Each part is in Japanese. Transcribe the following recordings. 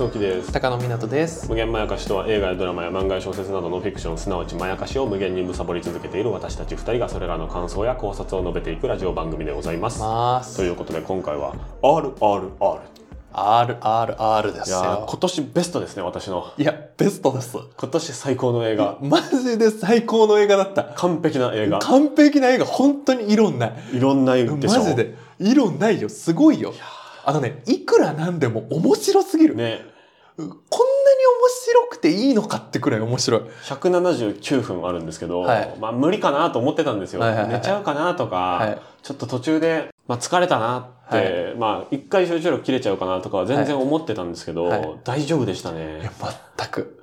大島康之です高野湊です。無限まやかしとは映画やドラマや漫画や小説などのフィクションすなわちまやかしを無限に貪り続けている私たち2人がそれらの感想や考察を述べていくラジオ番組でございますということで今回は RRR RRR ですよ。今年ベストですね私のいや、ベストです。今年最高の映画マジで最高の映画だった。完璧な映画完璧な映画、本当に異論ない。いろんなでしょマジで。異論ないよ。すごいよ。あのね、いくらなんでも面白すぎる。ねこんなに面白くていいのかってくらい面白い。179分あるんですけど、はい。まあ無理かなと思ってたんですよ、はいはいはい。寝ちゃうかなとか、はい。ちょっと途中で、まあ、疲れたなって、まあ一回集中力切れちゃうかなとかは全然思ってたんですけど、はい。はい大丈夫でしたいやね、全く。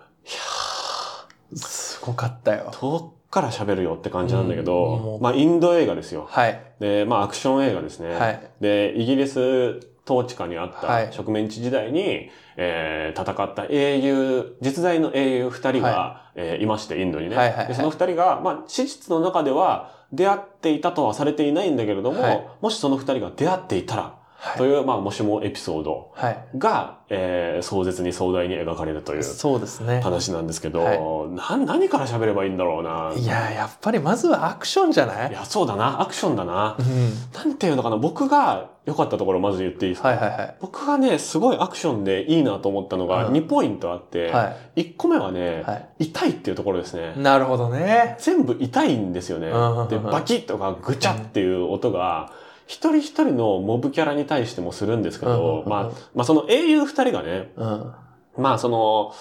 すごかったよ。遠くから喋るよって感じなんだけうんども、う。まあインド映画ですよ。はい。でまあアクション映画ですね、はい。でイギリス統治下にあっはいた植民地時代に、えー戦った英雄、実在の英雄二人が、はえーいまして、インドにね。はいはいはいでその二人が、まあ、史実の中では出会っていたとはされていないんだけれども、はいもしその二人が出会っていたら、はいという、まあ、もしもエピソードはい。が、えー壮絶に壮大に描かれるというそうですね。話なんですけど、はいな何から喋ればいいんだろうな。いや、やっぱりまずはアクションじゃない？いや、そうだな。アクションだなう。ん。なんていうのかな。僕が良かったところまず言っていいですか、はいはいはい。僕がね、すごいアクションでいいなと思ったのがうん2ポイントあって、は1個目はね、はい。痛いっていうところですね。なるほどね。全部痛いんですよねうん。で、バキッとかぐちゃっていう音が、一人一人のモブキャラに対してもするんですけど、うんまあ、まあその英雄二人がね、うん。はまあその、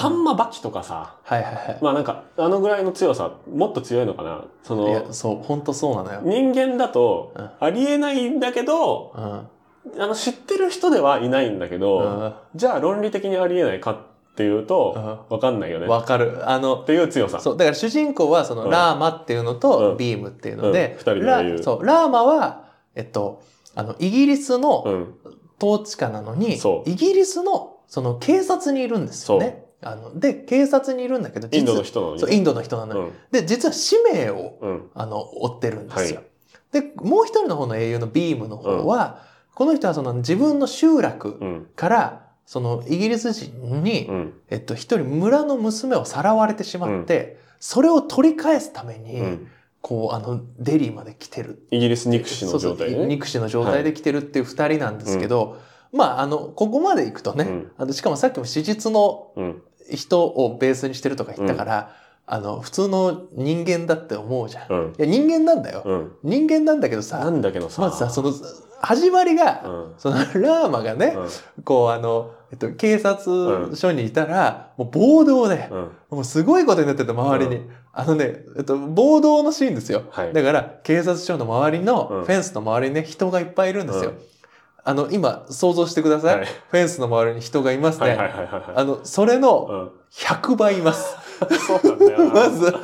ハンマバキとかさ、いはいはい。まあなんか、あのぐらいの強さ、もっと強いのかな。そいやの、、そう、本当そうなのよ。人間だとうん、ありえないんだけど、うん。あの、知ってる人ではいないんだけど、うんじゃあ論理的にありえないかっていうと、わかんないよね。っわかる。あの、ていう強さ。そう、だから主人公はその、うんラーマっていうのうと、んビームっていうので、うん二人のラ英雄そう、ラーマは、えっと、あの、イギリスうのん。統治下なのに、イギリスの、その、警察にいるんですよね。あの、で、警察にいるんだけど、インドの実人なのに。そう、インドの人なのに。うん。で、実は使命を、うん。あの、追ってるんですよ。はで、もう一人の方の英雄のビームの方は、この人はその自分の集落うん。から、そのイギリス人に、うん。えっと、一人村の娘をさらわれてしまって、それを取り返すために、うん。こう、あの、デリーまで来てる。イギリス憎しの状態そうそうでね。憎しの状態で来てるっていう二人なんですけど、まあ、あの、ここまで行くとね、うんあのしかもさっきも史実のうん。人をベースにしてるとか言ったから、あの、普通の人間だって思うじゃん。うん。いや、人間なんだよ。うん。人間なんだけどなさ、んだけどさ。まずさ、その、始まりが、うん。そのラーマがね、うん。こうあの、えっと、警察署にいたら、もう暴動で、うん。もうすごいことになってた周りに。うあのね、えっと、暴動のシーンですよ。はい。だから、警察署の周りの、うんフェンスの周りにね、人がいっぱいいるんですよ。うんあの、今、想像してください。はいフェンスの周りに人がいますね。はいはいはいはいはあの、それい。のうん。100倍います。そうなんだよな。まず、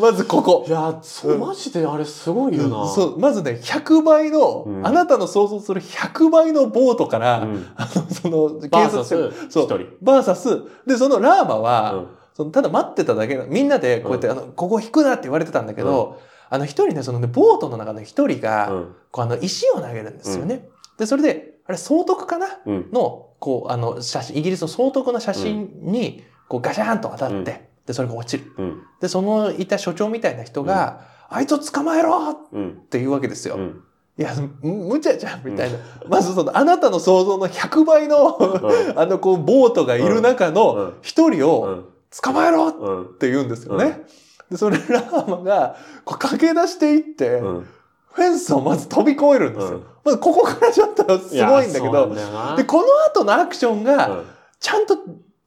まずここい。や、そう、マジであれすごいよな。そう、まずね、100倍の、うんあなたの想像する100倍のボートから、うん。あの、その、警察ス、そう一人。バーサス、で、そのラーマは、うん。そのただ待ってただけなみんなでこうやって、あの、ここ引くなって言われてたんだけど、あの、一人ね、そのね、ボートの中の一人が、うん。こう、あの、石を投げるんですよね。で、それで、あれ、総督かな？うん。の、こう、あの、写真、イギリスの総督の写真に、こう、ガシャーンと当たって、うんで、それが落ちる。うん。で、そのいた所長みたいな人が、あいつを捕まえろっうん。て言うわけですよ。うん。いや、む無茶じゃん、みたいな。まずその、あなたの想像の100倍の、うんあの、こう、ボートがいる中うのん一人をうん。捕まえろっうん。て言うんですよね。で、それラーマが、こう、駆け出していって、うん。フェンスをまず飛び越えるんですよ。うんまずここからちょっとすごいんだけど、で、この後のアクションが、うん。ちゃんと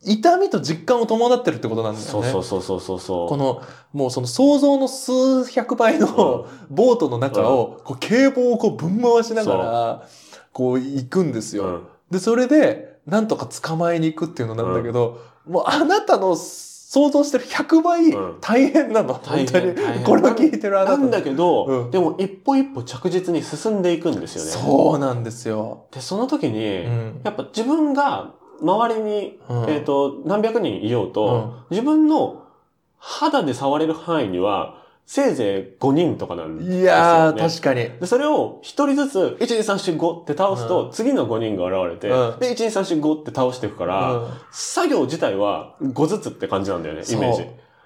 痛みと実感を伴ってるってことなんだよね。そうそうそうそうそう。この、もうその想像の数百倍のボートの中を、こう警棒をこうぶん回しながら、こう行くんですよ。うん。で、それで、なんとか捕まえに行くっていうのなんだけど、もうあなたの想像してる100倍うん大変なの。大変本当に。これを聞いてるあなたなんだけど、うんでも一歩一歩着実に進んでいくんですよね。そうなんですよ。で、その時に、うん。やっぱ自分が周りに、うんえっ、と、何百人いようと、自分の肌で触れる範囲には、せいぜい5人とかなんですよ、ね。いやー、確かに。で、それを一人ずつ、1、2、3、4、5って倒すと、う次の5人が現れて、うんで、1、2、3、4、5って倒していくから、うん作業自体は5ずつって感じなんだよね、イメージ。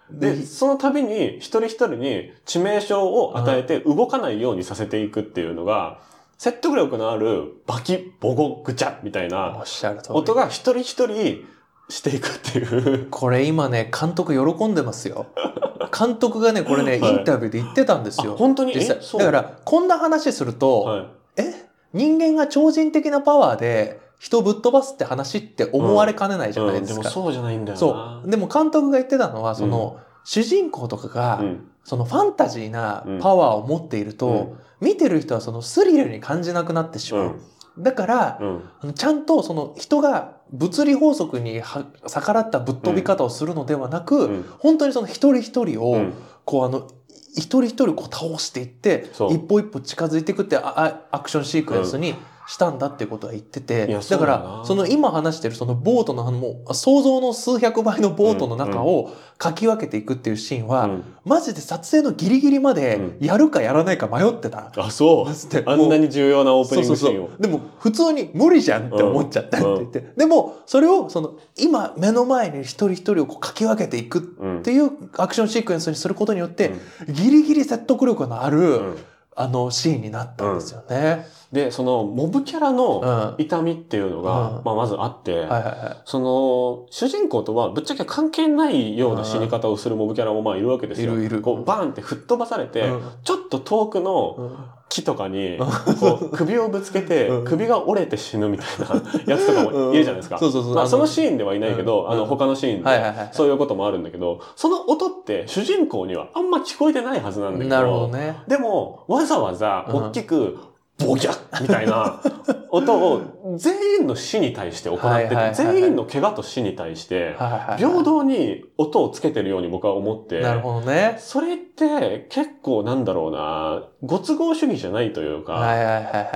で、で、その度に一人一人に致命傷を与えて動かないようにさせていくっていうのが、説得力のあるバキ、ボゴ、グチャみたいおな。音が一人一人していくっていう。これ今ね、監督喜んでますよ。監督がね、これね、はいインタビューで言ってたんですよ。あ本当に？実際だから、こんな話すると、はい。え？人間が超人的なパワーで人をぶっ飛ばすって話って思われかねないじゃないうん、でか。ですもそうじゃないんだよな。そう。でも監督が言ってたのは、その、主人公とかが、うん。そのファンタジーなパワーを持っていると、うん見てる人はそのスリルに感じなくなってしまう。だから、うん。ちゃんとその人が物理法則には逆らったぶっ飛び方をするのではなく、うん。本当にその一人一人を、うん。こうあの、一人一人こう倒していって、一歩一歩近づいていくってああアクションシークエンスにしたんだっていうことは言ってて、だから、その今話してるそのボートのあのもう想像の数百倍のボートの中をかき分けていくっていうシーンは、うん。マジで撮影のギリギリまでうん。やるかやらないか迷ってた。あ、そう。だってあんなに重要なオープニングシーンを。でも普通に無理じゃんって思っちゃったって言って、でもそれをその今目の前に一人一人をこうかき分けていくうんっていうアクションシークエンスにすることによって、ギリギリ説得力のある、うん。あのシーンになったんですよね。で、そのモブキャラうん。のは痛みっていうのが、うんまあまずあって、いはいはその、主人公とはぶっちゃけ関係ないような死に方をするモブキャラもまあいるわけですよ。いるいるこうバーンって吹っ飛ばされて、うんちょっと遠くのうん木とかに、こう首をぶつけてうん、首が折れて死ぬみたいな やつとかもいるじゃないですか。そうそうそう。まあそのシーーンではいないけど、うんあの他のシーンではいはいはい。そういうこともあるんだけど、その音って主人公にはあんま聞こえてないはずなんだけど、なるほどね。でも、わざわざうん大きく、ボギャッみたいな 音を全員の死に対して行ってて、全員の怪我と死に対して。平等に音をつけてるように僕は思って、なるほどね。それって結構なんだろうな、ご都合主義じゃないというか。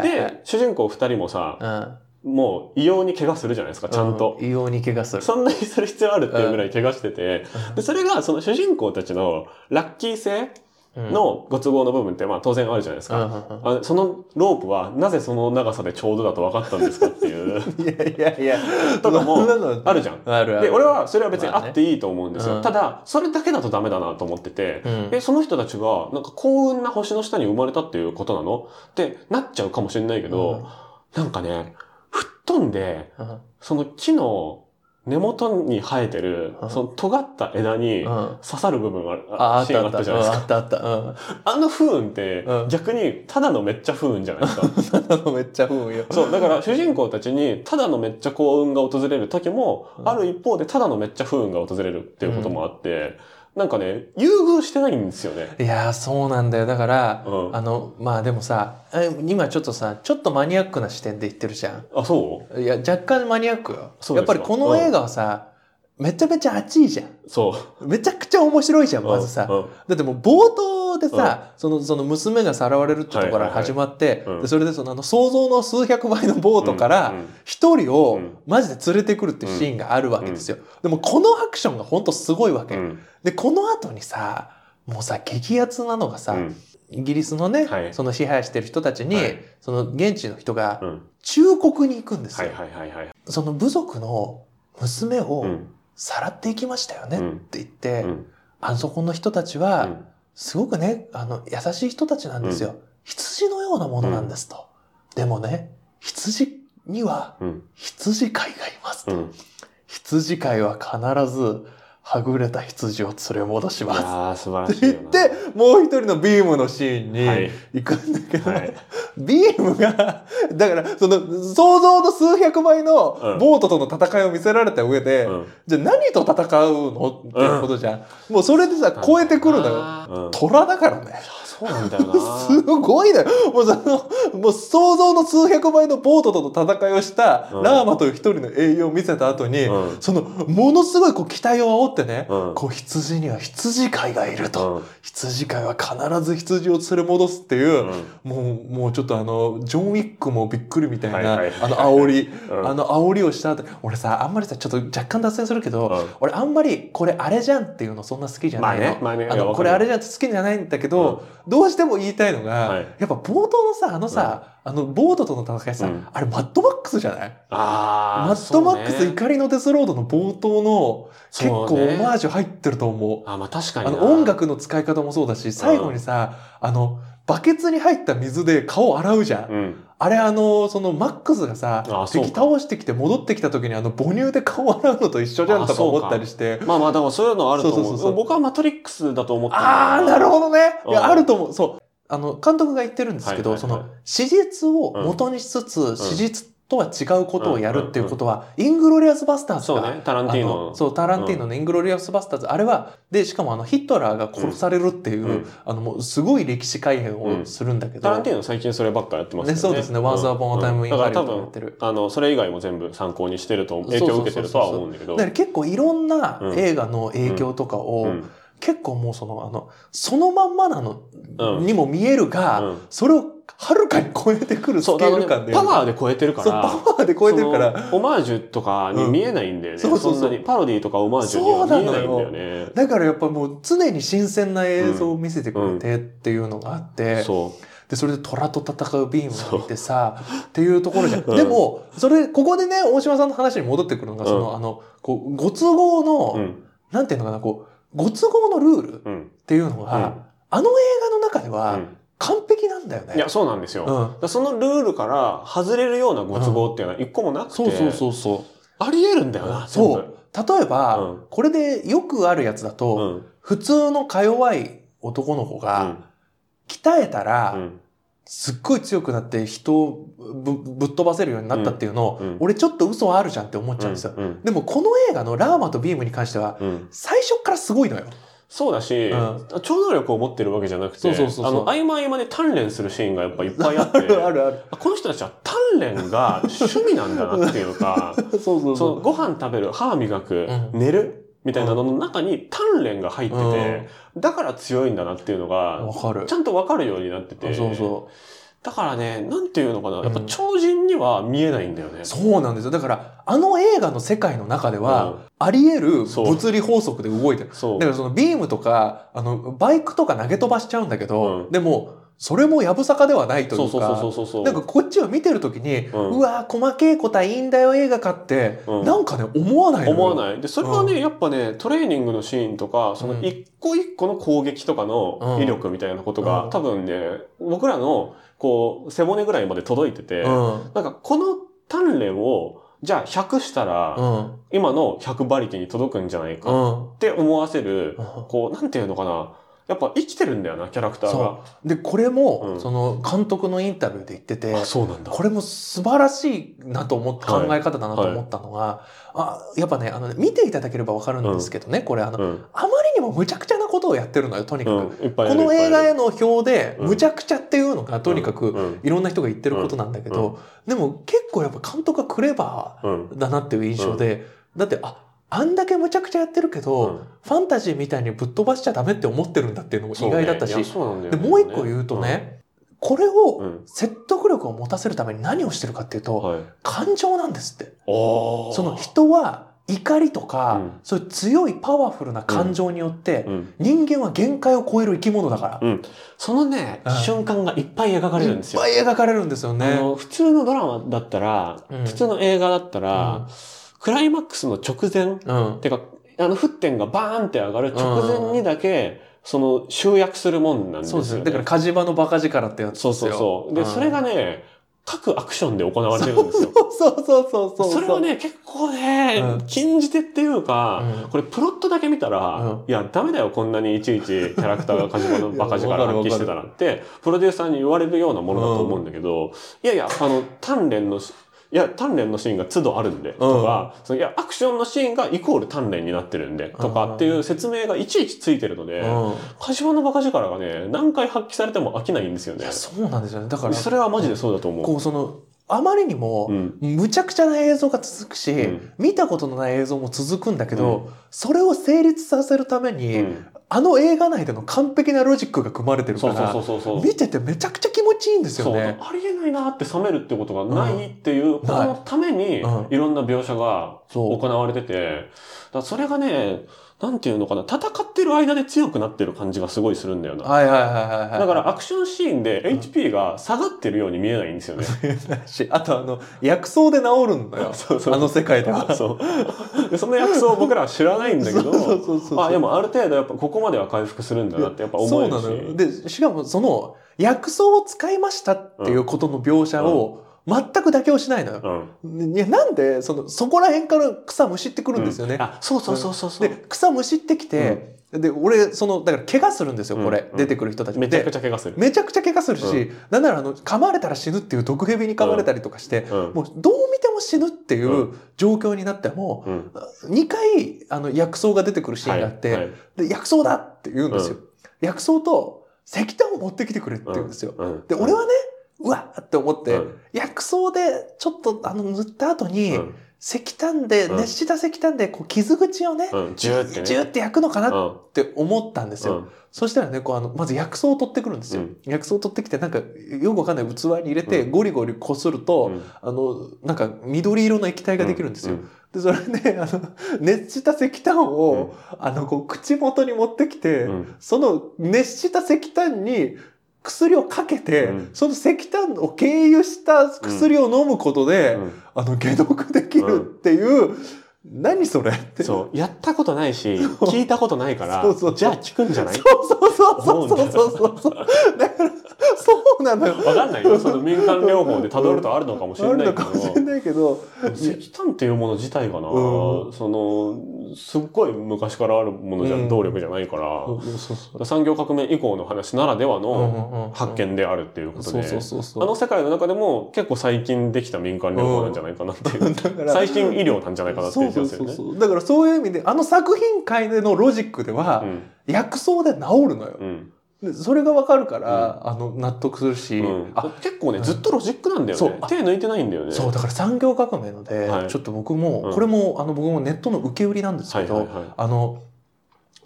で、主人公二人もさ、うん。もう異様に怪我するじゃないですか、ちゃんと。う異様に怪我する。そんなにする必要あるっていうぐらい怪我してて、で、それがその主人公たちのラッキー性うん、のご都合の部分ってまあ当然あるじゃないですうんか。うんうんあそのロープはなぜその長さでちょうどだと分かったんですかっていう いやいやいや。とかもあるじゃん。あるある。で、俺はそれは別にまあねあっていいと思うんですよ。うんただ、それだけだとダメだなと思ってて、うんえ、その人たちがなんか幸運な星の下に生まれたっていうことなの？ってなっちゃうかもしれないけど、なんかね、吹っ飛んで、うんその木の根元に生えてるう、んその尖った枝にうん刺さる部分があ、ああシーンがあったじゃないですか。うんあったあった。うん。あの不運ってうん逆にただのめっちゃ不運じゃないですか。ただのめっちゃ不運よ。そう、だから主人公たちにただのめっちゃ幸運が訪れる時も、うんある一方でただのめっちゃ不運が訪れるっていうこともあって、なんかね、優遇してないんですよね。いやー、そうなんだよ。だから、うん。あの、まあでもさ、え今ちょっとさ、ちょっとマニアックな視点で言ってるじゃん。あ、そう？いや、若干マニアックよ。やっぱりこの映画はさ、めちゃめちゃ熱いじゃん。そう。めちゃくちゃ面白いじゃん、まずさ。うんだってもう冒頭でさ、その、その娘がさらわれるってところから始まって、でそれでそのあの想像の数百倍のボートから一人をうんマジで連れてくるっていうシーンがあるわけですよ。でもこのアクションが本当すごいわけ。うんで、この後にさ、もうさ、激アツなのがさ、うんイギリスのね、はいその支配してる人たちに、はいその現地の人がうん忠告に行くんですはいよ。はいはいはい。その部族の娘をうんさらっていきましたよねっうんて言って、うんあそこの人たちうは、んすごくね、あの、優しい人たちなんですよ。羊のようなものなんですと。でもね、羊にはうん羊飼いがいますと。うん。羊飼いは必ず、はぐれた羊を連れ戻します。ー素晴らってしいよな。言って、もう一人のビームのシーンにはい行くんだけど、はい。ビームが、だから、その、想像の数百倍のうんボートとの戦いを見せられた上で、うんじゃあ何と戦うのっていうことじゃん。もうそれでさ、超えてくるんだよ。うん虎だからね。そうなんだよな。すごいね。もうその、もう想像の数百倍のボートとの戦いをした、うん。ラーマという一人の英雄を見せた後に、うん。その、ものすごいこう期待を煽ってね、うん。こう羊には羊飼いがいると。うん。羊飼いは必ず羊を連れ戻すっていう、もう、もうちょっとあの、ジョン・ウィックもびっくりみたいな、はいはいはい。あの煽り、うん。あの煽りをした後、俺さ、あんまりさ、ちょっと若干脱線するけど、うん。俺あんまりこれあれじゃんっていうのそんな好きじゃないの。まあねまあのこれあれじゃんって好きじゃないんだけど、どうしても言いたいのが、はいやっぱ冒頭のさ、あのさ、あのボートとの戦いさ、うんあれマッドマックスじゃない？ああ。マッドマックスね怒りのデスロードの冒頭の結構オマージュ入ってると思う。あ、まあ確かにな。あの音楽の使い方もそうだし、最後にさ、あの、バケツに入った水で顔洗うじゃん。うん。あれあの、そのマックスがさ敵倒してきて戻ってきた時にあの母乳で顔洗うのと一緒じゃんとか思ったりして。まあまあ、でもそういうのあると思う。そうそうそう僕はマトリックスだと思ったんだよああ、なるほどね。いうんや、あると思う。そう。あの、監督が言ってるんですけど、その、史実を元にしつつ、史実とは違うことをやるっていうことは、イングロリアス・バスターズが、そうね、タランティーあノ。のそう、タランティーノのイングロリアス・バスターズ、あれは、で、しかもあの、ヒットラーが殺されるっていう、うん。あの、もう、すごい歴史改変をするんだけど、タランティーノ最近そればっかやってますよね。ねそうですね。Once Upon a Time in だから多 Hollywood や分ってる、あの、それ以外も全部参考にしてると、影響を受けてるとは思うんだけど。だから結構いろんなうん。映画の影響とかを、うん。結構もうその、あの、そのまんまなの、うんにも見えるが、うん。それをはるかに超えてくるスケール感で。パワーで超えてるから、パワーで超えてるから。オマージュとかに見えないんだよね。うんそうそうそうそんなに。パロディとかオマージュには見えないんだよね。だからやっぱもう常に新鮮な映像を見せてくれてっていうのがあって、そで、それで虎と戦うビームがいてさ、っていうところじゃん。でも、それ、ここでね、大島さんの話に戻ってくるのが、その、あの、こう、ご都合の、う。うん。なんていうのかな、こう、ご都合のルールっうん。ていうのが、うんあの映画の中ではうん完璧なんだよね。いや、そうなんですよ。うんそのルールから外れるようなご都合っていうのは一個もなくて、そうそうそうそう。あり得るんだよな、そう。例えば、うんこれでよくあるやつだと。普通のか弱い男の子が、鍛えたら、うん。すっごい強くなって人をぶぶっ飛ばせるようになったっていうのを、うんうん俺ちょっと嘘あるじゃんって思っちゃうんですよ。うん。でもこの映画のラーマとビームに関しては、うん。最初からすごいのよ。そうだし、う超能力を持ってるわけじゃなくて、あの、合間合間で鍛錬するシーンがやっぱいっぱいあって、あるあるあこの人たちは鍛錬が趣味なんだなっていうか、そうそうそそう。のご飯食べる、歯磨く、うん。寝るみたいなのの中に鍛錬が入ってて、だから強いんだなっていうのが、わかる。ち。ゃんとわかるようになってて、そうそだからね、なんていうのかな、やっぱうん超人には見えないんだよね。う。そうなんですよ。だから、あの映画の世界の中では、うんあり得る物理法則で動いてる。そう。だからそのビームとか、あの、バイクとか投げ飛ばしちゃうんだけど、うんでも、それもやぶさかではないというか、そうそうそうそうそう。なんかこっちを見てるときに、ううんわー細けいことはいいんだよ映画かって、うんなんかね、思わない思わない。で、それはね、うやっぱね、トレーニングのシーンとか、そのうん一個一個の攻撃とかの威力みたいなことが、うん多分ね、僕らの、こう、背骨ぐらいまで届いてて、うん。なんかこの鍛錬を、じゃあ100したら、うん。今の100馬力に届くんじゃないかうん。って思わせる、うんこう、なんていうのかな。やっぱ生きてるんだよな、キャラクターが。で、これも、うんその監督のインタビューで言ってて、あ、そうなんだ。これも素晴らしいなと思って、はい考え方だなと思ったのが、あ、やっぱね、あのね、見ていただければわかるんですけどね、これあの、うん。あまりにも無茶苦茶なことをやってるのよ、とにかく。こるの映画への、の表で、うん無茶苦茶っていうのが、とにかく、うん。いろんな人が言ってることなんだけど、でも結構やっぱ監督がクレバうん。ーだなっていう印象で、だって、あ、あんだけむちゃくちゃやってるけど、うんファンタジーみたいにぶっ飛ばしちゃダメって思ってるんだっていうのも意外だったし、ねいやそうなんだよでねもう一個言うとね、これをうん。説得力を持たせるために何をしてるかっていうと、はい。感情なんですって。その人は怒りとか、うんそういう強いパワフルな感情によって、うん。人間は限界を超える生き物だから。うん。そのねうん、瞬間がいっぱい描かれるんですよ。いっぱい描かれるんですよあね。の、普通のドラマだったら、うん普通の映画だったら、うんクライマックスの直前、うん。てか、あの、沸点がバーンって上がる直前にだけ、その、集約するもんなんですよ、ね。そうですね。だから、火事場のバカ力ってやつですよ。そうそうそう。で、んそれがね、各アクションで行われてるんですよ。そうそうそうそう。それは、ね、結構ね、うん禁じ手っていうか、うんこれプロットだけ見たら、うんいや、ダメだよ、こんなにいちいちキャラクターがカジマの バカ力発揮してたらって、プロデューサーに言われるようなものだと思うんだけど、いやいや、あの、鍛錬のしいや、鍛錬のシーンが都度あるんで、とか、そのいや、アクションのシーンがイコール鍛錬になってるんで、とかっていう説明がいちいちついてるので、うん柏のバカ力がね、何回発揮されても飽きないんですよね。そうなんですよねだからそれはマジでそうだと思う。こうそのあまりにも、うん。むちゃくちゃな映像が続くし、うん。見たことのない映像も続くんだけど、うん。それを成立させるために、うん。あの映画内での完璧なロジックが組まれてるから。見ててめちゃくちゃ気持ちいいんですよね。ありえないなって冷めるってことがないっていうことのためにうん。いろんな描写が行われてて、だからそれがね、なんていうのかな、戦ってる間で強くなってる感じがすごいするんだよな。はいはいはいはいはい。だからアクションシーンで HP が下がってるように見えないんですよね。し、あとあの、薬草で治るんだよ。そうそうあの世界では。そう。で、その薬草を僕らは知らないんだけど、そうそうそうそうあ、でもある程度やっぱここまでは回復するんだなってやっぱ思そうえるし。なのよ。で、しかもその、薬草を使いましたっていうことの描写を全く妥協しないのよ。うん。いや、なんで、その、そこら辺から草むしってくるんですよね。あ、そうそうそうそうそう。で、草むしってきて、で、俺、その、だから怪我するんですよ、これ。うん出てくる人たち。めちゃくでちゃ怪我する。めちゃくちゃ怪我するし、うなんならあの、噛まれたら死ぬっていう毒蛇に噛まれたりとかして、うん。もうどう見ても死ぬっていうう状況になっても、うん。2回あの薬草が出てくるシーンがあって、はいはいで薬草だって言うんですよ。薬草と石炭を持ってきてくれって言うんですよ。うんで、俺はね、うわっって思って、うん。薬草でちょっとあの塗った後に、うん。石炭で、うん。熱した石炭でこう傷口をね、うん、ジューってね。ジューって焼くのかなっうんて思ったんですよ。うん。そしたらね、こうあの、まず薬草を取ってくるんですよ。うん。薬草を取ってきて、なんか、よくわかんない器に入れて、うん。ゴリゴリこすると、うん。あの、なんか、緑色の液体ができるんですよ。うん。で、それで、あの、熱した石炭を、うん。あの、こう、口元に持ってきて、うん。その熱した石炭に薬をかけて、うん。その石炭を経由した薬を飲むことで、うん。あの、解毒できるっていう、何それって。そう、やったことないし、聞いたことないからじゃあ聞くんじゃない？そうそうそうそうそうそうそう。だから、そうなのよ。わかんないよ。その民間療法で辿るとあるのかもしれないけど。ないけど、石炭っていうもの自体がな、うんその、すっごい昔からあるものじゃ、うん動力じゃないから、産業革命以降の話ならではうんうんうんの発見であるっていうことで。あの世界の中でも結構最近できた民間療法なんじゃないかなっていう。最新医療なんじゃないかなっていう気そうがするよね。そうそうそう。だからそういう意味で、あの作品界でのロジックでは、うん薬草で治るのよ。うんでそれがわかるから、あの、納得するし、うんあ、結構ね、ずっとロジックなんだよね。そうあ手抜いてないんだよね。そう、だから産業革命ので、はいちょっと僕も、うんこれも、あの、僕もネットの受け売りなんですけど、はいはいはい。あの、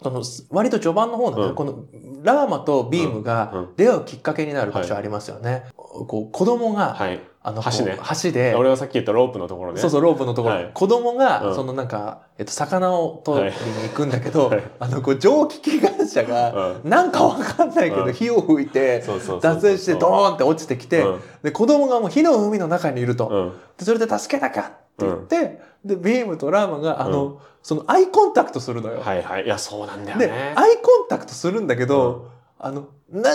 あの、割と序盤の方のね、うんこの、ラーマとビームうんが出会うきっかけになる場所ありますよね。こう、子供が、はい。あの、橋ね。橋で、俺がさっき言ったロープのところね。そうそう、ロープのところ、はい。子供が、うん。そのなんか、えっと、魚を取りに行くんだけど、はい。あの、こう、蒸気機関車が、うん。なんかわかんないけど、うん。火を吹いて、脱線してドーンって落ちてきて、うん。で、子供がもう火の海の中にいると。うん。で、それで助けなきゃって言って、で、ビームとラーマが、あの、その、アイコンタクトするのよ。はいはい。いや、そうなんだよで、ね。アイコンタクトするんだけど、あの、な、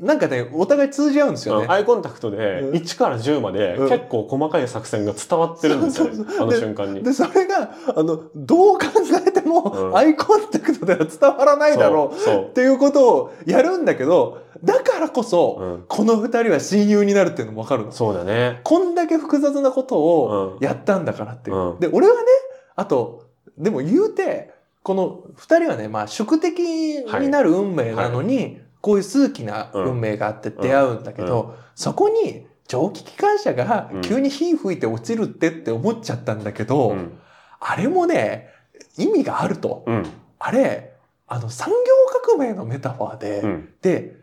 なんかね、お互い通じ合うんですよね。うんアイコンタクトでうん1から10までうん結構細かい作戦が伝わってるんですよねあの瞬間に。で、それが、あの、どう考えても、うんアイコンタクトでは伝わらないだろうっていうことをやるんだけど、だからこそ、うんこの二人は親友になるっていうのもわかるの。そうだね。こんだけ複雑なことをうんやったんだからっていう。うんで、俺はね、あと、でも言うて、この二人はね、まあ宿敵になる運命なのに、こういう数奇な運命があって出会うんだけど、うんそこに蒸気機関車がうん急に火吹いて落ちるってって思っちゃったんだけど、うん。あれもね、意味があると。うん。あれ、あの産業革命のメタファーで、うん。で、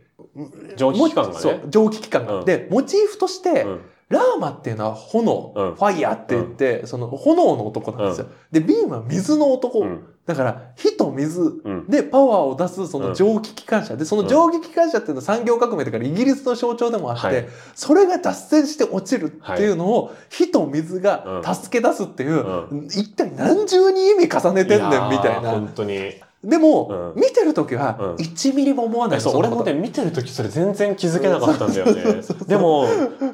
蒸気機関がね蒸気機関が。うんで、モチーフとして、うんラーマっていうのは炎、うんファイヤーって言って、その炎の男なんですよ。で、ビームは水の男。うん。だから、火と水うん。でパワーを出すその蒸気機関車。で、その蒸気機関車っていうのは産業革命だからイギリスの象徴でもあって、はいそれが脱線して落ちるっていうのを、火と水が助け出すっていう、う一体何重に意味重ねてんねんみたいな。本当に。でも、うん見てる時はうん1ミリも思わないのそんなこと俺もね、見てる時それ全然気づけなかったんだよね。でも、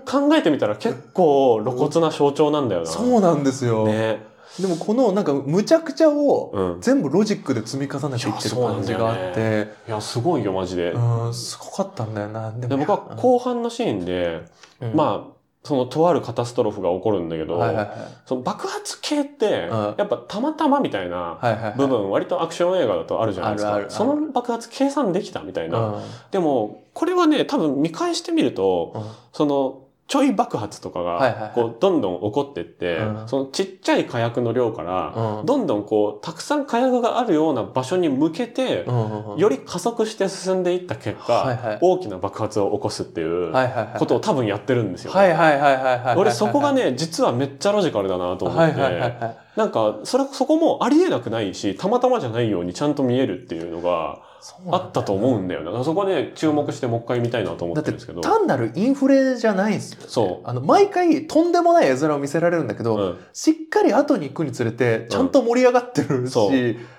考えてみたら結構露骨な象徴なんだよな。そうなんですよ。ね。でもこのなんかむちゃくちゃをうん。全部ロジックで積み重ねていってる感じがあって、いや、すごいよ、マジで。うん、すごかったんだよな。でで僕は後半のシーンで、うんまあ、そのとあるカタストロフが起こるんだけど、はいはいはい。その爆発系って、うんやっぱたまたまみたいなはいはいはい。部分、割とアクション映画だとあるじゃないですか。あるあるあるその爆発計算できたみたいな。うんでも、これはね、多分見返してみると、うんその、ちょい爆発とかがこう、どんどん起こってって、うんそのちっちゃい火薬の量から、うんどんどんこう、たくさん火薬があるような場所に向けて、より加速して進んでいった結果、大きな爆発を起こすっていう。ことを多分やってるんですよ。はいはいはいはい。俺そこが、ね、実はめっちゃロジカルだなと思って。なんか、それ、そこもありえなくないし、たまたまじゃないようにちゃんと見えるっていうのがあったと思うんだよな。そこで注目してもう一回見たいなと思だってるんですけど。単なるインフレじゃないんですよ。そうあの、毎回とんでもない絵面を見せられるんだけど、うんしっかり後に行くにつれて、ちゃんと盛り上がってるし、そう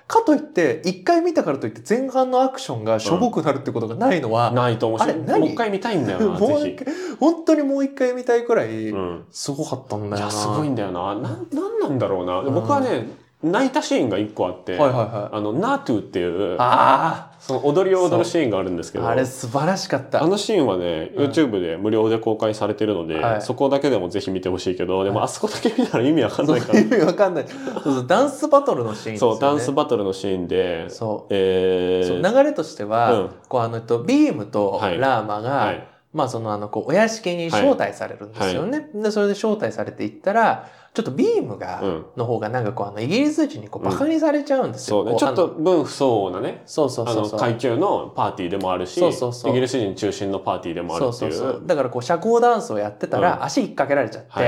かといって、一回見たからといって前半のアクションがしょぼくなるってことがないのは、ないと思うし、あれ何？もう一回見たいんだよな、もうぜ一回、本当にもう一回見たいくらい。すごかったんだよな。いや、すごいんだよな。なん、なんなんだろうな。僕はね、泣いたシーンが一個あって、はいはいはい。あの、ナートゥっていう、あその踊りを踊るシーンがあるんですけあ、ど、あれ素晴らしかった。あのシーンはね、うん YouTube で無料で公開されてるので、はいそこだけでもぜひ見てほしいけど、でもはいあそこだけ見たら意味わかんないから 意。味わかんない。そうダンスバトルのシーンですよね。そう、ダンスバトルのシーンで、そう。えー、流れとしては、うんこうあのえっとビームとはいラーマが、はい。まあそのあのこうお屋敷に招待されるんですよね。でそれで招待されていったらちょっとビームが、うんの方がなんかこうあのイギリス人にこうバカにされちゃうんですよ。そうね、こちょっと分不相応なね、そうそうあのそう。階級のパーティーでもあるし、そうそうそうイギリス人中心のパーティーでもあるっていう。そうそうそう。だからこう社交ダンスをやってたら、うん足引っ掛けられちゃって、は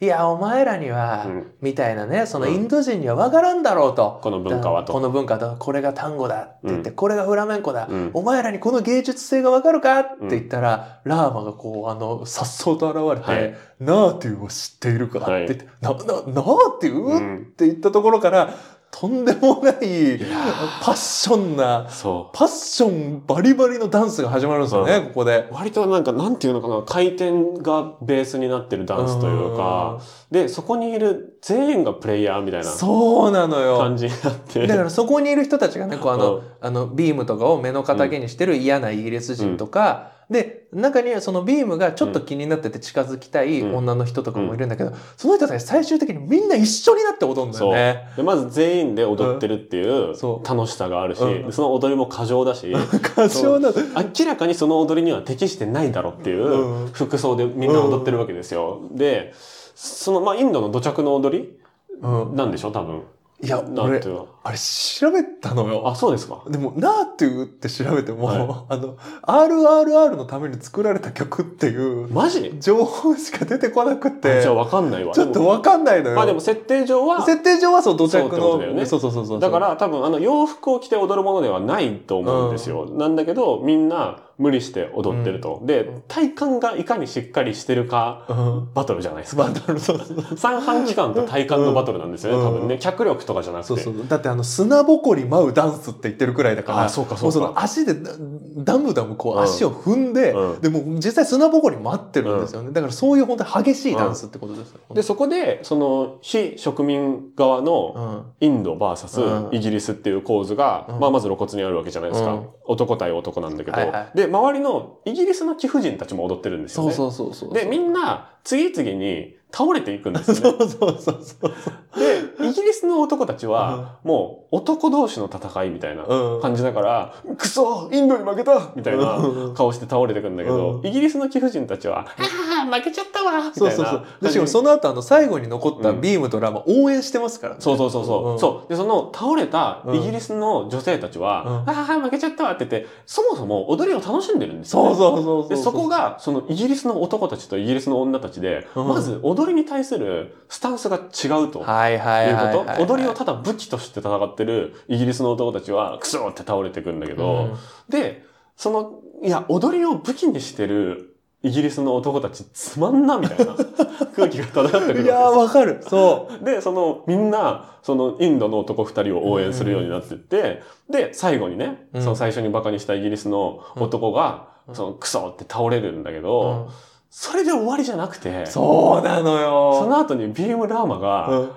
いい、やお前らには、うん。みたいなねそのうん。インド人には分からんだろうと。この文化はと。この文化とこれが単語だ。って言って、うん。これがフラメンコだ、うん。お前らにこの芸術性がわかるか？って言ったら、ラーマがこうあのさっそうと現れて、はい。ナーティウを知っているか？ってはい言って、ななナーティウ、うん。って言ったところからとんでもないパッションなそパッションバリバリのダンスが始まるんですよね、うんここでう。。割となんか、なんていうのかな、回転がベースになってるダンスというか、で、そこにいる全員がプレイヤーみたいなそうなのよ。感じになって。だからそこにいる人たちがね、こうあの、うんあの、ビームとかを目の敵にしてる嫌なイギリス人とか、で、中にはそのビームがちょっと気になってて近づきたいうん。女の人とかもいるんだけど、その人たち最終的にみんな一緒になって踊るんだよね。でまず全員で踊ってるっていう楽しさがあるし、うん。その踊りも過剰だし、過剰な、明らかにその踊りには適してないだろっていううん。服装でみんな踊ってるわけですよ。で、その、まあ、インドの土着の踊りうん。なんでしょ多分。いや、俺あれ調べたのよ。あ、そうですか？でも、ナーテューって調べても、はいあの、RRR のために作られた曲っていうマジ？情報しか出てこなくあてじゃあ、わかんないわ。ちょっとわかんないのよ。まあでも設定上は、設定上はそう、土着の、だよねそうそうそうそう。だか、ら多分あの洋服を着て踊るものではないと思うんですよ。なんだけど、みんな無理して踊ってると。で、体幹がいかにしっかりしてるか、うん。バトルじゃないですか。バトル、そうそう。三半規管と体幹のバトルなんですよね、うん多分ね。脚力とかじゃなくて。そうそう。だってあの、砂ぼこり舞うダンスって言ってるくらいだから、あそうかそうかもうその足でダダムダムこうんう足を踏んで、うんでも実際砂ぼこり舞ってるんですよね。だからそういう本当に激しいダンスってことですよ。で、そこで、その、非植民側のうん。インドうん VS イギリスっていう構図が、うんまあまず露骨にあるわけじゃないですか。うん男対男なんだけど、はいはいで、周りのイギリスの貴婦人たちも踊ってるんですよね。そうそうそうそう。で、みんな次々に倒れていくんですそよね。うそうそうそう。で、イギリスの男たちは、もう男同士の戦いみたいなうん。感じだから、クソインドに負けたみたいなうん顔して倒れてくんだけど、うんイギリスの貴婦人たちは、ああ、負けちゃったわみたいなそうそうそう。でしかもその後あの最後に残ったビームとラマ応援してますからね。そうそうそうそう。うんそう。で、その倒れたイギリスの女性たちは、うんああ、負けちゃったわって言って、そもそも踊りを楽しんでるんですよ、ね。そうそうそうそう。で、そこが、そのイギリスの男たちとイギリスの女たちで、うんまず踊りに対するスタンスが違うと。はいはい。こと？踊りをただ武器として戦ってるイギリスの男たちはクソって倒れてくんだけど、うん。で、その、いや、踊りを武器にしてるイギリスの男たちつまんなみたいな 空気が漂ってくるわけです。いやーわかる。そう。で、その、みんな、その、インドの男二人を応援するようになってって、で、最後にね、うん。その最初にバカにしたイギリスの男が、うん。その、クソって倒れるんだけど、うん。それで終わりじゃなくて、そうなのよ。その後にビームラーマが、うん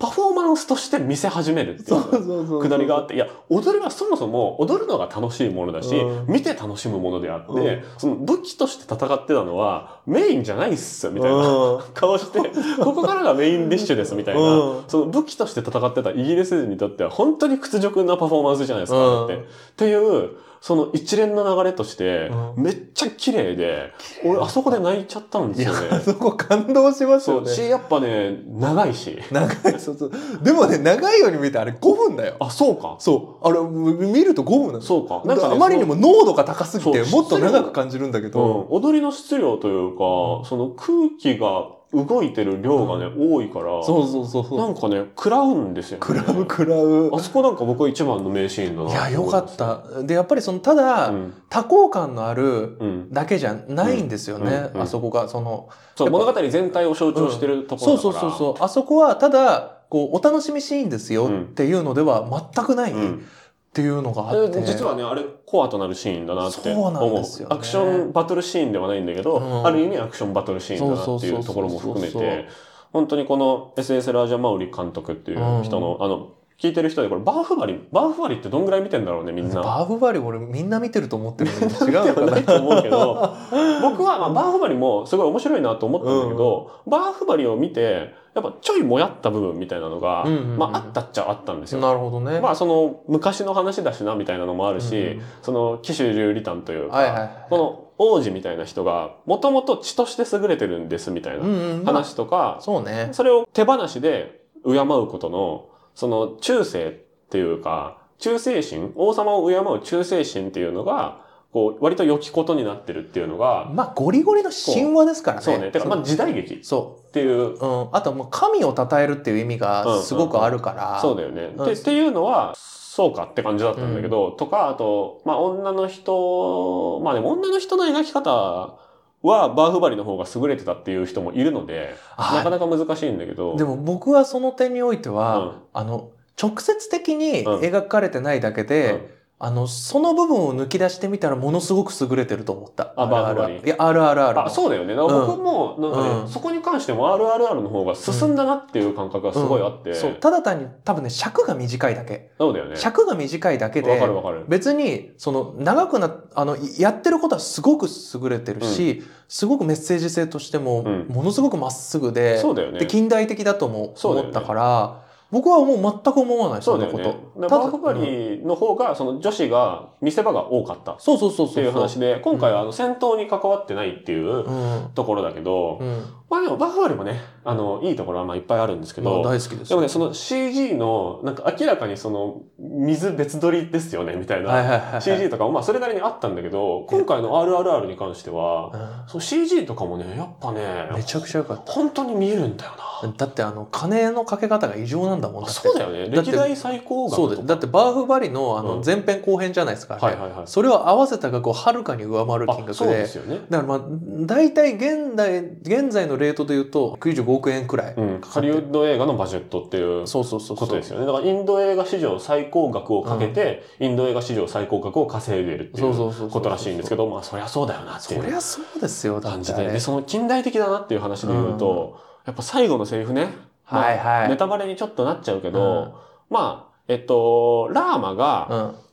パフォーマンスとして見せ始めるっていそう。くだりがあって、いや、踊りはそもそも踊るのが楽しいものだし、うん。見て楽しむものであって、うん。その武器として戦ってたのはメインじゃないっすよ、みたいな。うん。顔して、ここからがメインディッシュです、みたいな、うん。その武器として戦ってたイギリス人にとっては本当に屈辱なパフォーマンスじゃないですか、うんって。っていう、その一連の流れとして、うんめっちゃ綺麗で、俺あそこで泣いちゃったんですよね。あそこ感動しますよね。し、やっぱね、長いし。長い、そうそう。でもね、長いように見えてあれ5分だよ。あ、そうか。そう。あれ、見ると5分なの。そうか。なんかねあまりにも濃度が高すぎて、もっと長く感じるんだけうんど。、踊りの質量というか、うんその空気が動いてる量がね、多いから、そうそうそうそう。なんかね、食らうんですよ、ね。食らう食らうあ。そこなんか僕は一番の名シーンだな。いや、よかっ。た。で、やっぱりその、ただ、うん。多幸感のあるうん。だけじゃないんですよね、あそこが。その、そう、物語全体を象徴してるとこそうろだから。そうそうそう。あそこは、ただ、こう、お楽しみシーンですようんっていうのでは全くないっうんていうのがあって。で実はね、あれ、コアとなるシーンだなってそう思う。なんですよねアクションバトルシーンではないんだけど、うんある意味アクションバトルシーンだなってそうそうそうそういうところも含めそうて、本当にこの SS ラージャマウリ監督っていう人の、あの、聞いてる人でこれバーフバリ、バーフバリってどんぐらい見てんだろうね、みんな。バーフバリ俺みんな見てると思ってる違うのかなないと思うけど、僕はまあバーフバリもすごい面白いなと思ったんだけど、バーフバリを見て、やっぱちょいもやった部分みたいなのが、うんうんうんまああったっちゃあったんですよ。なるほどね。まあその昔の話だしなみたいなのもあるし、うんその騎手十里丹というか、はいはいはいこの王子みたいな人がもともと血として優れてるんですみたいなうんうん、まあ話とか、そうね。それを手放しで敬うことの、その忠誠っていうか、忠誠心、王様を敬う忠誠心っていうのが、こう、割と良きことになってるっていうのが、まあ、ゴリゴリの神話ですからね。そうね。てか、まあ時代劇っそていう、う。うん。あともう神を称えるっていう意味がすごくあるから。そうだよね。うんでっていうのは、そうかって感じだったんだけど、とか、あと、まあ女の人、まあでも女の人の描き方は、バーフバリの方が優れてたっていう人もいるので、あなかなか難しいんだけど。でも僕はその点においては、うんあの、直接的にうん描かれてないだけで、うんあの、その部分を抜き出してみたらものすごく優れてると思った。あバーフバリいや、あるあるある。あ、そうだよね。だからうん僕も、なんかね、うんそこに関しても RRR の方が進んだなっていう感覚がすごいあって。そう。ただ単に多分ね、尺が短いだけ。そうだよね。尺が短いだけで、わかるわかる。別に、その、長くな、あの、いやってることはすごく優れてるし、すごくメッセージ性としても、うんものすごくまっすぐで、そうだよねで、。近代的だともそうだよね思ったから、僕はもう全く思わない、そそんなこと。バーフバリの方が、その女子が、見せ場が多かったっそうそうそうそう。ていう話で、今回はあの戦闘に関わってないっていううん。ところだけど、うん。まあでもバーフバリもね、あの、いいところはまあいっぱいあるんですけまあど、大好きです。でもね、その CG の、なんか明らかにその、水別撮りですよね、みたいはいな。CG とかもまあそれなりにあったんだけど、今回の RRR に関しては、その CG とかもね、やっぱねうん、めちゃくちゃ良かっ本当に見えるんだよな。た。だってあの、金のかけ方が異常なんだもんあだそうだよね。歴代最高額。そうです。だってバーフバリのあうんの前編後編じゃないですか。はいはいはい。それを合わせた額をはるかに上回る金額あそうでで。すよね。だからまあ、大体現代、現在のレートで言うと95億円くらいうん。かかってる。ハリウッド映画のバジェットっていうそうそうそうそう。ことですよね。だからインド映画史上最高額をかけて、インド映画史上最高額を稼いでるっていそうそうそうそううことらしいんですけど、まあそりゃそうだよなってそいうりゃそうですよ、だ。ってで、その近代的だなっていう話で言うと、やっぱ最後のセリフね。まあはいはいネタバレにちょっとなっちゃうけうんど、まあ、えっと、ラーマがうん。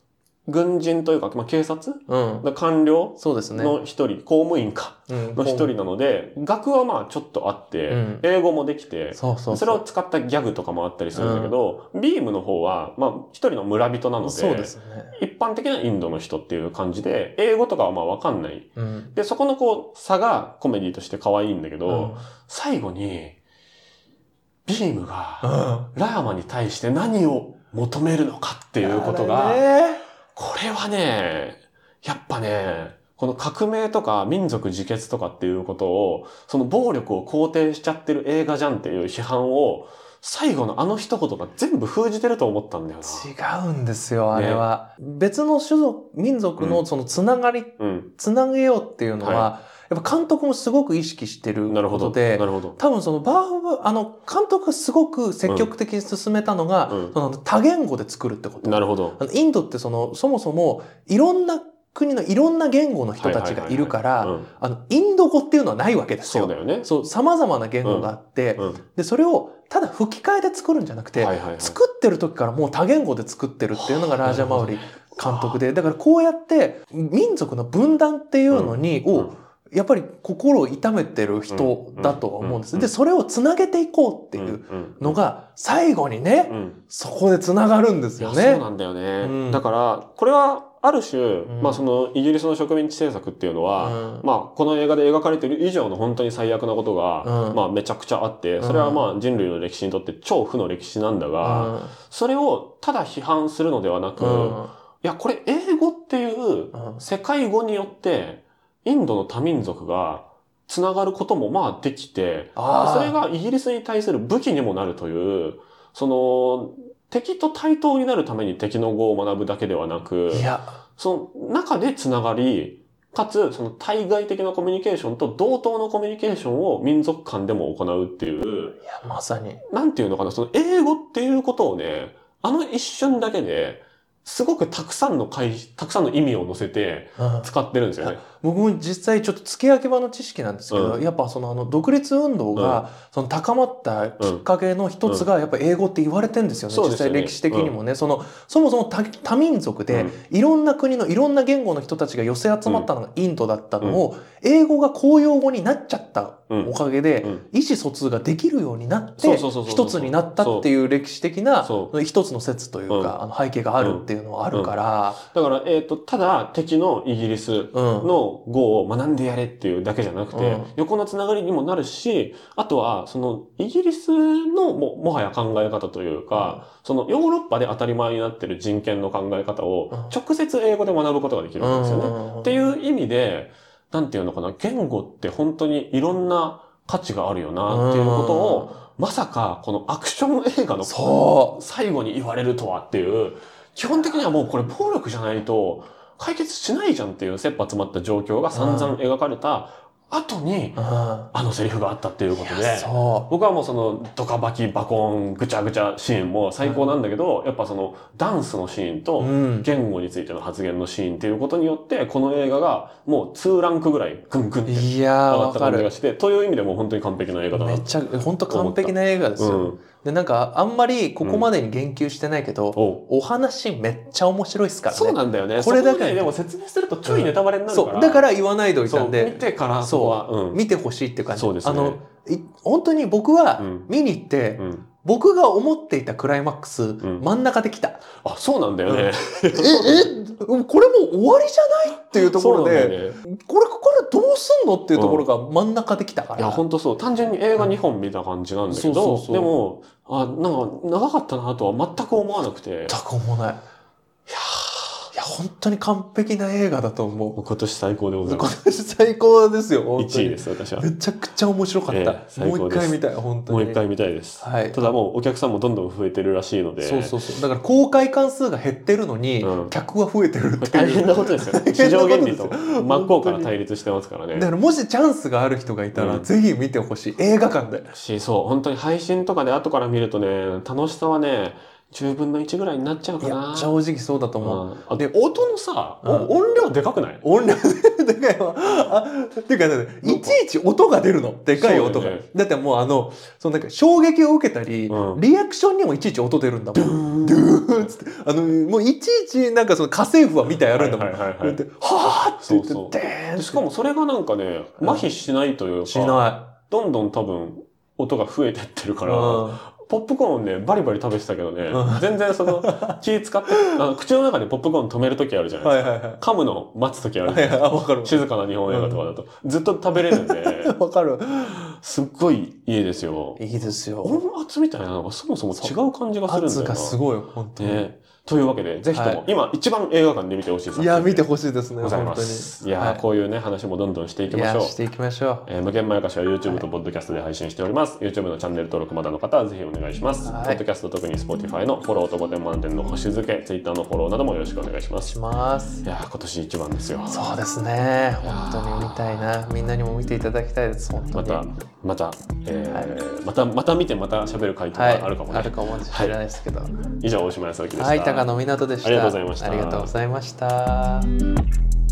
軍人というか、まあ警察？うん。の官僚？そうですね。の一人、公務員か？うんの一人なので、学はまあちょっとあって、うん英語もできて、そうそうそう。それを使ったギャグとかもあったりするんだけど、ビームの方は、まあ一人の村人なので、そうですね。一般的なインドの人っていう感じで、英語とかはまあわかんない。うん。で、そこのこう、差がコメディとして可愛いんだけど、うん最後に、ビームが、うん。ラーマに対して何を求めるのかっていうことあが、れねこれはね、やっぱね、この革命とか民族自決とかっていうことを、その暴力を肯定しちゃってる映画じゃんっていう批判を、最後のあの一言が全部封じてると思ったんだよな。違うんですよ、あれは。別の種族、民族うのそのつながり、うん。つなげようっていうのは、はやっぱ監督もすごく意識してるなるほど。ことでな、るほど。多分そのバーフ、あの、監督がすごく積極的に進めたのが、うんその多言語で作るってこと。なるほど。あのインドってその、そもそもいろんな国のいろんな言語の人たちがいるから、うんあの、インド語っていうのはないわけですよ。そうだよね。そう、様々な言語があって、うん。で、それをただ吹き替えで作るんじゃなくて、作ってる時からもう多言語で作ってるっていうのがラージャ・マウリ監督でだからこうやって民族の分断っていうのに、うんをやっぱり心を痛めてる人だとは思うんです。うんでそれをつなげていこうっていうのが最後にね、うん。そこでつながるんですよね。そうなんだよね、うん。だからこれはある種、ん。まあそのイギリスの植民地政策っていうのは、うん。まあこの映画で描かれている以上の本当に最悪なことが、うん。まあめちゃくちゃあってそれはまあ人類の歴史にとって超負の歴史なんだが、それをただ批判するのではなく、うん。いやこれ英語っていううん。世界語によってインドの多民族がつながることもまあできてそれがイギリスに対する武器にもなるというその敵と対等になるために敵の語を学ぶだけではなくいやその中でつながりかつその対外的なコミュニケーションと同等のコミュニケーションを民族間でも行うっていういやまさに。なんていうのかな、その英語っていうことをね、あの一瞬だけで、すごくたくさんの回、たくさんの意味を乗せてうん使ってるんですよね。僕も実際ちょっと付け焼き場の知識なんですけど、うん。やっぱそのあの独立運動がその高まったきっかけの一つがやっぱ英語って言われてんですよね、うですよね。際歴史的にもね、そのそもそも多多民族でうん。いろんな国のいろんな言語の人たちが寄せ集まったのがインドだったのを、英語が公用語になっちゃったうん。おかげで、うん。意思疎通ができるようになって一つになったっていう歴史的なそ一つの説というか、うん。あの背景があるっていうのはあるから、だから、えっ、と、ただ敵のイギリスうん。の語を学んでやれっていうだけじゃなくて、うん。横のつながりにもなるし、あとは、その、イギリスのも、もはや考え方というか、その、ヨーロッパで当たり前になってる人権の考え方をうん、直接英語で学ぶことができるわけですよね。うんっていう意味で、なんていうのかな、言語って本当にいろんな価値があるよなっていうことを、まさかこのアクション映画のそう。最後に言われるとはっていう、基本的にはもうこれ暴力じゃないと解決しないじゃんっていう切羽詰まった状況が散々描かれた後に、うんあのセリフがあったっていうことで、僕はもうそのドカバキバコンぐちゃぐちゃシーンも最高なんだけど、やっぱそのダンスのシーンとうん言語についての発言のシーンっていうことによって、この映画がもう2ランクぐらいグングンっていやー、上がった。感じがして、という意味でも本当に完璧な映画だなめっちゃ、本当完璧な映画ですよ。うん。で、なんか、あんまりここまでに言及してないけど、おお話めっちゃ面白いですからね。そうなんだよね。これだけそこまででも説明するとちょいネタバレになるから。そう。だから言わないでおいたんそう見で、てからそこは。うん。見てほしいっていう感じ。そうですねあの、い本当に僕はうん見に行って、うん。僕が思っていたクライマックス、ん真ん中で来た。あ、そうなんだよね。え、え、これもう終わりじゃないっていうところそうなんだで、よね。これ、これどうすんのっていうところが真ん中で来たから。いや、本当そう。単純に映画2本見た感じなんだけど、そうそうそうでも、あ、なんか長かったなとは全く思わなくて、全く思わない。本当に完璧な映画だと思う。今年最高でござい今ます。年最高ですよ、本当1に。位です、私は。めちゃくちゃ面白かった。ええ最もう一回見たい、本当に。もう一回見たいです。はい。ただもうお客さんもどんどん増えてるらしいので、そうそうそう。だから公開関数が減ってるのに、うん客は増えてるっていう。大変なことですよ。市場原理と真っ向から対立してますからねだ。からもしチャンスがある人がいたら、うんぜひ見てほしい。映画館で。し、そう、本当に配信とかで後から見るとね、楽しさはね、10分の1ぐらいになっちゃうかな。、正直そうだと思う。うんあでで、音のさ、おうん音量でかくない？音量 でかいわ。あ、っていうかね、いちいち音が出るの。でかい音が。ねだってもうあの、そのなんか衝撃を受けたり、うんリアクションにもいちいち音出るんだもん。ドゥーンっつって。あの、もういちいちなんかその家政婦はみたいやるんだもん。はいはいはいはいはぁって言って、そうそうでーんしかもそれがなんかね、うん麻痺しないというか、しなどんどん多分音が増えてってるかい。ら、うんポップコーンね、バリバリ食べてたけどね、うん全然その、気使って、あの口の中でポップコーン止めるときあるじゃないですか。はいはいはい。噛むの待つときあるじゃないはいはい、あわかる。静かな日本映画とかだと、ずっと食べれるんで、わかる。すっごいいいですよ。いいですよ。音圧みたいなのがそもそも違う感じがするんだよな。圧がすごいよ、本当に。ね。というわけで、ぜひとも、はい今一番映画館で見てほしい作品いや、見てほしいですね、ござい。ます。いやー、はいこういうね、話もどんどんしていきましょう。していきましょう。えー無限まやかしは YouTube と Podcast で配信しております。YouTube のチャンネル登録まだの方はぜひお願いします。はい Podcast 特に Spotify のフォローと5点満点の星付け、Twitter のフォローなどもよろしくお願いします。しますい。やー、今年一番ですよ。そうですね。本当に見たいな。みんなにも見ていただきたいです、本当に。また、また、えーまた、また見てまた喋る回答はい、があるかもね。あるかもしれないですけど。以上、大島康之でした。はい、高野湊でした。ありがとうございましたありがとうございました。